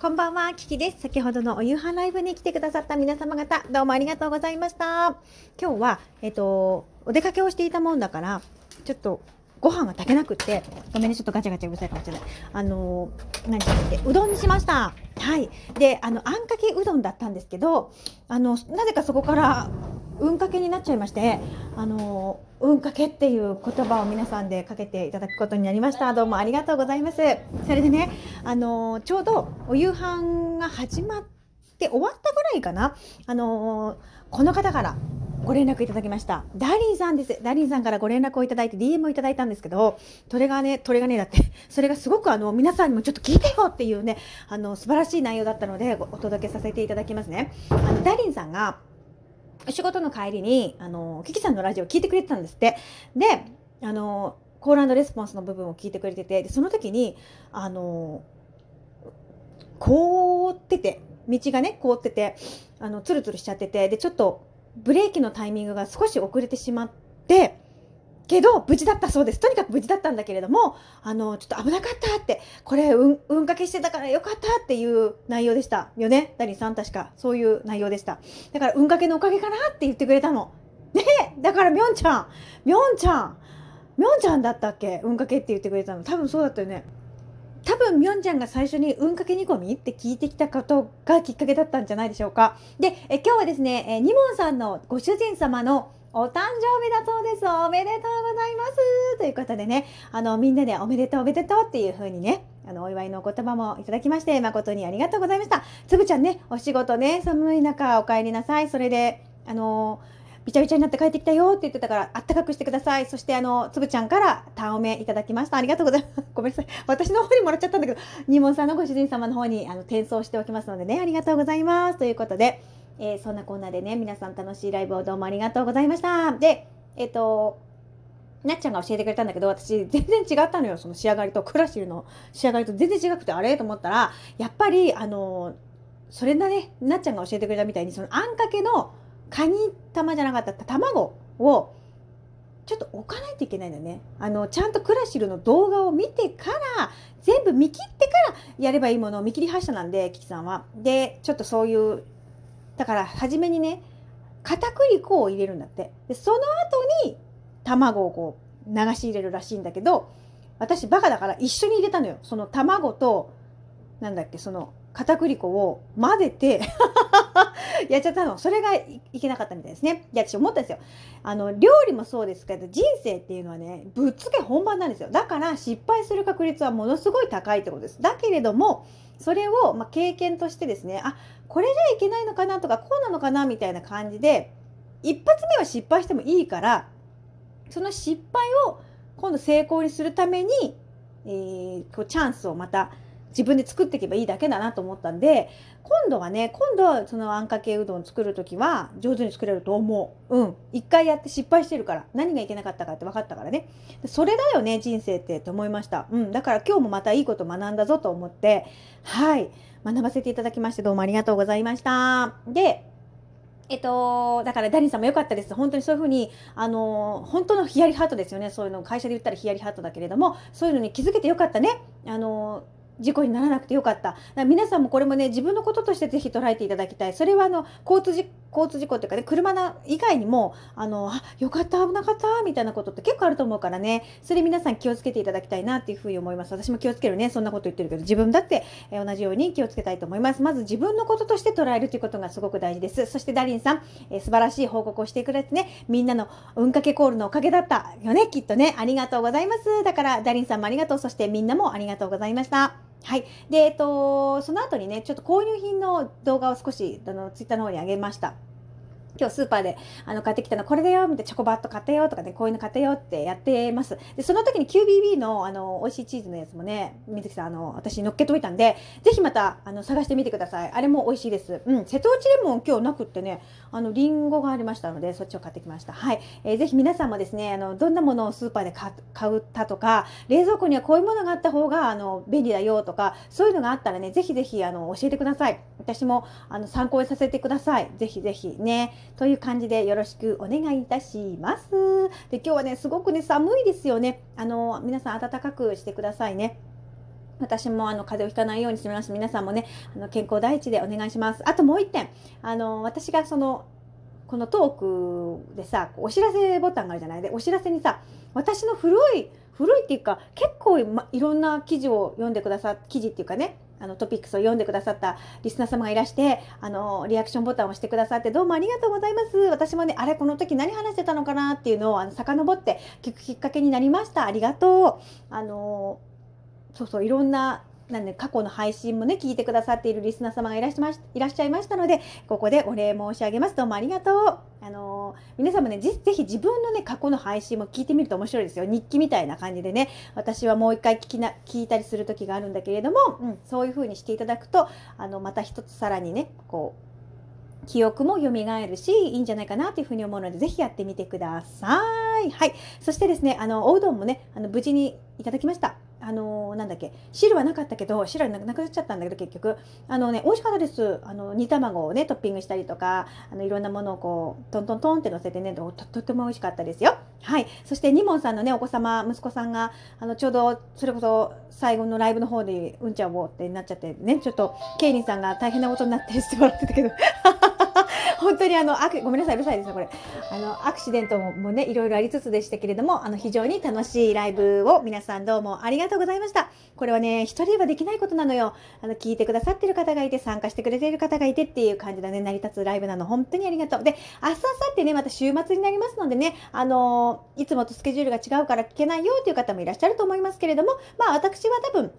こんばんは、キキです。先ほどのお夕飯ライブに来てくださった皆様方、どうもありがとうございました。今日は、えっと、お出かけをしていたもんだから、ちょっと、ご飯が炊けなくって、ごめんね、ちょっとガチャガチャうるさいかもしれない。あの、何だっけ、うどんにしました。はい。で、あの、あんかけうどんだったんですけど、あの、なぜかそこから、うんかけになっちゃいまして、あの、うんかけっていう言葉を皆さんでかけていただくことになりました。どうもありがとうございます。それでね、あの、ちょうどお夕飯が始まって終わったぐらいかな、あの、この方からご連絡いただきました。ダーリンさんです。ダーリンさんからご連絡をいただいて DM をいただいたんですけど、それがね、それがね、だって、それがすごくあの、皆さんにもちょっと聞いてよっていうね、あの、素晴らしい内容だったので、お届けさせていただきますね。あの、ダーリンさんが、仕事の帰りに、あの、キキさんのラジオ聞いてくれてたんですって。で、あの、コールレスポンスの部分を聞いてくれてて、でその時に、あの、凍ってて、道がね、凍ってて、あの、ツルツルしちゃってて、で、ちょっと、ブレーキのタイミングが少し遅れてしまって、けど、無事だったそうです。とにかく無事だったんだけれども、あの、ちょっと危なかったって、これ、うん、かけしてたからよかったっていう内容でした。よね？ダリさん確か、そういう内容でした。だから、うんかけのおかげかなって言ってくれたの。ねだから、みょんちゃん、みょんちゃん、みょんちゃんだったっけ？うんかけって言ってくれたの。多分そうだったよね。多分みょんちゃんが最初にうんかけ煮込みって聞いてきたことがきっかけだったんじゃないでしょうか。で、え今日はですね、えニモンさんのご主人様のお誕生日だそうです。おめでとうございます。ということでね、あの、みんなでおめでとうおめでとうっていう風にね、あの、お祝いのお言葉もいただきまして、誠にありがとうございました。つぶちゃんね、お仕事ね、寒い中お帰りなさい。それで、あのびちゃびちゃになって帰ってきたよって言ってたから、あったかくしてください。そして、あの、つぶちゃんから、タオメいただきました。ありがとうございます。ごめんなさい。私の方にもらっちゃったんだけど、ニモンさんのご主人様の方に、あの、転送しておきますのでね、ありがとうございます。ということで、えーそんなこんなでね、皆さん楽しいライブをどうもありがとうございました。で、えっ、と、なっちゃんが教えてくれたんだけど、私全然違ったのよ。その仕上がりと、クラシルの仕上がりと全然違くて、あれ？と思ったら、やっぱり、あの、それだね、なっちゃんが教えてくれたみたいに、そのあんかけのカニ玉じゃなかった卵をちょっと置かないといけないんだよね。あの、ちゃんとクラシルの動画を見てから、全部見切ってからやればいいものを見切り発車なんで、キキさんは。で、ちょっとそういう、だから初めにね、片栗粉を入れるんだって。で、その後に卵をこう流し入れるらしいんだけど、私バカだから一緒に入れたのよ。その卵と、なんだっけ、その片栗粉を混ぜて、やっちゃったの。それがいけなかったみたいですね。で、私思ったんですよ。あの、料理もそうですけど、人生っていうのはね、ぶっつけ本番なんですよ。だから失敗する確率はものすごい高いってことです。だけれども、それを、ま、経験としてですね、あ、これじゃいけないのかなとか、こうなのかなみたいな感じで、一発目は失敗してもいいから、その失敗を今度成功にするために、えーこうチャンスをまた自分で作っていけばいいだけだなと思ったんで、今度はね、今度はそのあんかけうどん作るときは上手に作れると思う。うん。一回やって失敗してるから、何がいけなかったかって分かったからね。それだよね、人生ってと思いました。うん。だから今日もまたいいこと学んだぞと思って、はい。学ばせていただきましてどうもありがとうございました。で、えっと、だからダニーさんも良かったです。本当にそういうふうに、あの、本当のヒヤリハートですよね。そういうの、会社で言ったらヒヤリハートだけれども、そういうのに気づけてよかったね。あの、事故にならなくてよかった。だから皆さんもこれもね、自分のこととしてぜひ捉えていただきたい。それはあの、交通事交通事故っていうかね、車の以外にも、あの、あ、よかった、危なかった、みたいなことって結構あると思うからね、それ皆さん気をつけていただきたいなっていうふうに思います。私も気をつけるね、そんなこと言ってるけど、自分だって、え同じように気をつけたいと思います。まず自分のこととして捉えるということがすごく大事です。そしてダリンさん、えー素晴らしい報告をしてくれてね、みんなのうんかけコールのおかげだったよね、きっとね。ありがとうございます。だから、ダリンさんもありがとう。そしてみんなもありがとうございました。はい。で、えっと、その後にね、ちょっと購入品の動画を少し、あの、ツイッターの方に上げました。今日スーパーであの買ってきたのこれだよみたいなチョコバット買ったよとかねこういうの買ったよってやってます。でその時に QBB のあの美味しいチーズのやつもね水木さんあの私乗っけといたんでぜひまたあの探してみてください。あれも美味しいです。うん。瀬戸内レモン今日なくってねあのリンゴがありましたのでそっちを買ってきました。はい、えーぜひ皆さんもですねあのどんなものをスーパーで買買ったとか冷蔵庫にはこういうものがあった方があの便利だよとかそういうのがあったらねぜひぜひあの教えてください。私もあの参考にさせてください。ぜひぜひねという感じでよろしくお願いいたします。で今日はねすごくね寒いですよね。あの皆さん暖かくしてくださいね。私もあの風邪をひかないようにしてます。皆さんもね、あの健康第一でお願いします。あともう一点、あの私がそのこのトークでさ、お知らせボタンがあるじゃない？で、お知らせにさ、私の古い、古いっていうか、結構、ま、いろんな記事を読んでくださ記事っていうかね、あのトピックスを読んでくださったリスナー様がいらして、あの、リアクションボタンを押してくださって、どうもありがとうございます。私もね、あれ、この時何話してたのかなっていうのを、あの、遡って聞くきっかけになりました。ありがとう。あの、そうそう、いろんななんで過去の配信もね、聞いてくださっているリスナー様がいらっしゃいましいらっしゃいましたので、ここでお礼申し上げます。どうもありがとう。あのー、皆さんもね、ぜひ自分のね、過去の配信も聞いてみると面白いですよ。日記みたいな感じでね、私はもう一回聞きな、聞いたりする時があるんだけれども、うん、そういう風にしていただくと、あの、また一つさらにね、こう、記憶も蘇るし、いいんじゃないかなというふうに思うので、ぜひやってみてください。はい。そしてですね、あの、おうどんもね、あの、無事にいただきました。あの、なんだっけ汁はなかったけど汁はなくなっちゃったんだけど結局。あのね美味しかったです。あの煮卵をねトッピングしたりとかあのいろんなものをこうトントントンって乗せてねととっても美味しかったですよ。はい。そしてニモンさんのねお子様息子さんがあのちょうどそれこそ最後のライブの方でうんちゃんをってなっちゃってねちょっとケイリンさんが大変なことになってしてもらってたけど。本当にあのあごめんなさいうるさいですねこれ。あのアクシデントもねいろいろありつつでしたけれどもあの非常に楽しいライブを皆さんどうもありがとうございました。これはね一人ではできないことなのよ。あの聞いてくださってる方がいて参加してくれている方がいてっていう感じだね成り立つライブなの。本当にありがとう。で明日明後日ねまた週末になりますのでねあのいつもとスケジュールが違うから聞けないよっていう方もいらっしゃると思いますけれどもまあ私は多分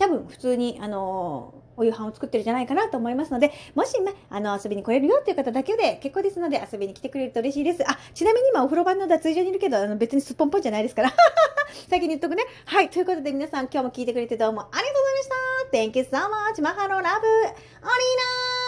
多分普通にあのお夕飯を作ってるんじゃないかなと思いますので、もしね、あの、遊びに来れるよっていう方だけで結構ですので、遊びに来てくれると嬉しいです。あ、ちなみに今お風呂場の脱衣所にいるけど、あの別にすっぽんぽんじゃないですから。先に言っとくね。はい。ということで皆さん今日も聞いてくれてどうもありがとうございました。Thank you so much. マハロラブ。オリーナ